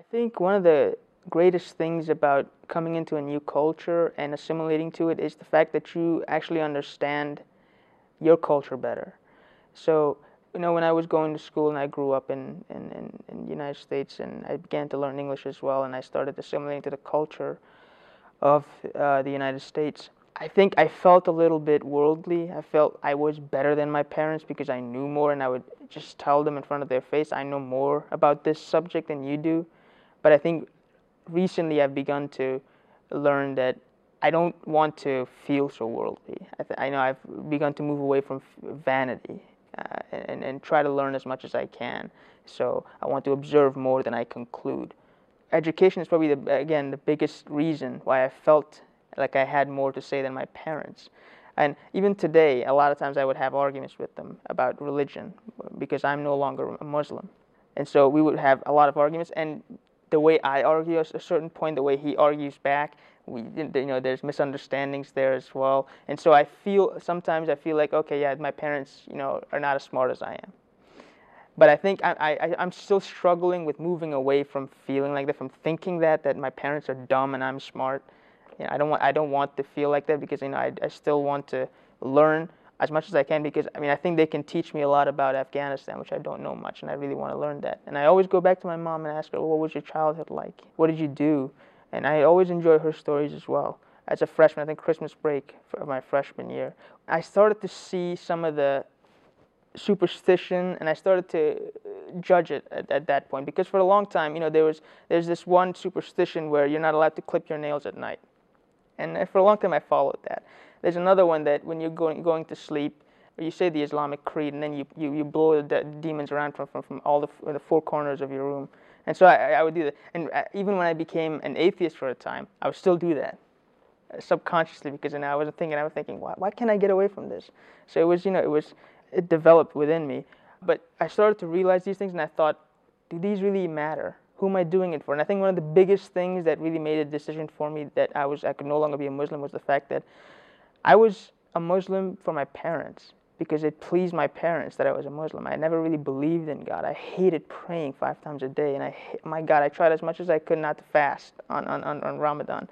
I think one of the greatest things about coming into a new culture and assimilating to it is the fact that you actually understand your culture better. So, you know, when I was going to school and I grew up in, in, in, in the United States and I began to learn English as well and I started assimilating to the culture of uh, the United States, I think I felt a little bit worldly. I felt I was better than my parents because I knew more and I would just tell them in front of their face, I know more about this subject than you do. But I think recently I've begun to learn that I don't want to feel so worldly. I, I know I've begun to move away from vanity uh, and, and try to learn as much as I can. So I want to observe more than I conclude. Education is probably, the, again, the biggest reason why I felt like I had more to say than my parents. And even today, a lot of times I would have arguments with them about religion because I'm no longer a Muslim. And so we would have a lot of arguments. And the way I argue at a certain point, the way he argues back, we, you know, there's misunderstandings there as well. And so I feel sometimes I feel like, okay, yeah, my parents, you know, are not as smart as I am. But I think I, I, I'm still struggling with moving away from feeling like that, from thinking that that my parents are dumb and I'm smart. You know, I don't want I don't want to feel like that because you know I, I still want to learn as much as I can because I mean I think they can teach me a lot about Afghanistan, which I don't know much, and I really want to learn that. And I always go back to my mom and ask her, well, "What was your childhood like? What did you do?" And I always enjoy her stories as well. As a freshman, I think Christmas break of my freshman year, I started to see some of the superstition, and I started to uh, judge it at, at that point because for a long time, you know, there was there's this one superstition where you're not allowed to clip your nails at night, and for a long time I followed that. There's another one that when you're going, going to sleep, you say the Islamic creed, and then you, you, you blow the demons around from, from, from all the, the four corners of your room. And so I, I would do that. And uh, even when I became an atheist for a time, I would still do that uh, subconsciously because you I wasn't thinking, I was thinking, why, why can't I get away from this? So it was, you know, it was, it developed within me. But I started to realize these things, and I thought, do these really matter? Who am I doing it for? And I think one of the biggest things that really made a decision for me that I was I could no longer be a Muslim was the fact that I was a Muslim for my parents because it pleased my parents that I was a Muslim. I never really believed in God. I hated praying five times a day, and I, my God, I tried as much as I could not to fast on, on, on, on Ramadan.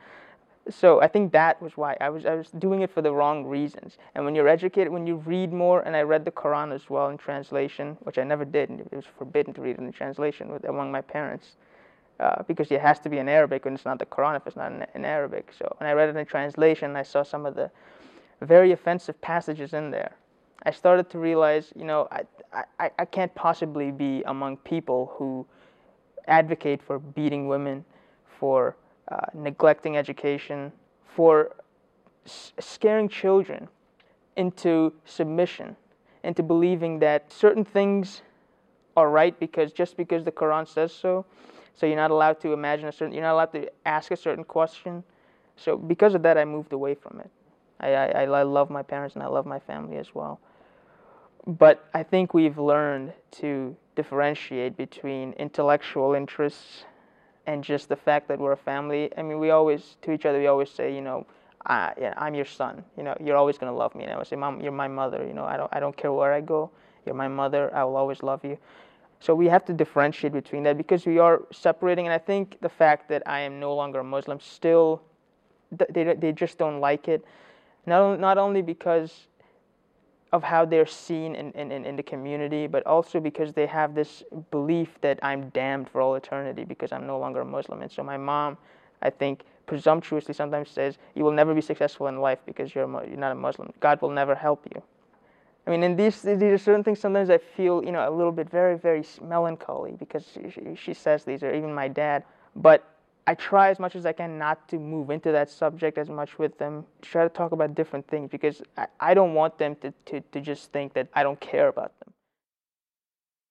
So I think that was why I was I was doing it for the wrong reasons. And when you're educated, when you read more, and I read the Quran as well in translation, which I never did, and it was forbidden to read it in translation with, among my parents. Uh, because it has to be in Arabic, and it's not the Quran if it's not in, in Arabic. So when I read it in translation, I saw some of the very offensive passages in there. I started to realize, you know, I, I, I can't possibly be among people who advocate for beating women, for uh, neglecting education, for scaring children into submission, into believing that certain things are right because just because the Quran says so, so you're not allowed to imagine a certain, you're not allowed to ask a certain question. So because of that, I moved away from it. I, I, I love my parents and I love my family as well. But I think we've learned to differentiate between intellectual interests and just the fact that we're a family. I mean, we always, to each other, we always say, you know, I, am your son. You know, you're always to love me. And I would say, Mom, you're my mother. You know, I don't, I don't care where I go. You're my mother. I will always love you. So we have to differentiate between that because we are separating. And I think the fact that I am no longer a Muslim still, they, they just don't like it. Not, not only because of how they're seen in, in, in the community, but also because they have this belief that I'm damned for all eternity because I'm no longer a Muslim. And so my mom, I think, presumptuously sometimes says, You will never be successful in life because you're, you're not a Muslim. God will never help you. I mean, in these, these are certain things sometimes I feel, you know, a little bit very, very melancholy because she, she says these, or even my dad. But I try as much as I can not to move into that subject as much with them. Try to talk about different things because I, I don't want them to, to, to just think that I don't care about them.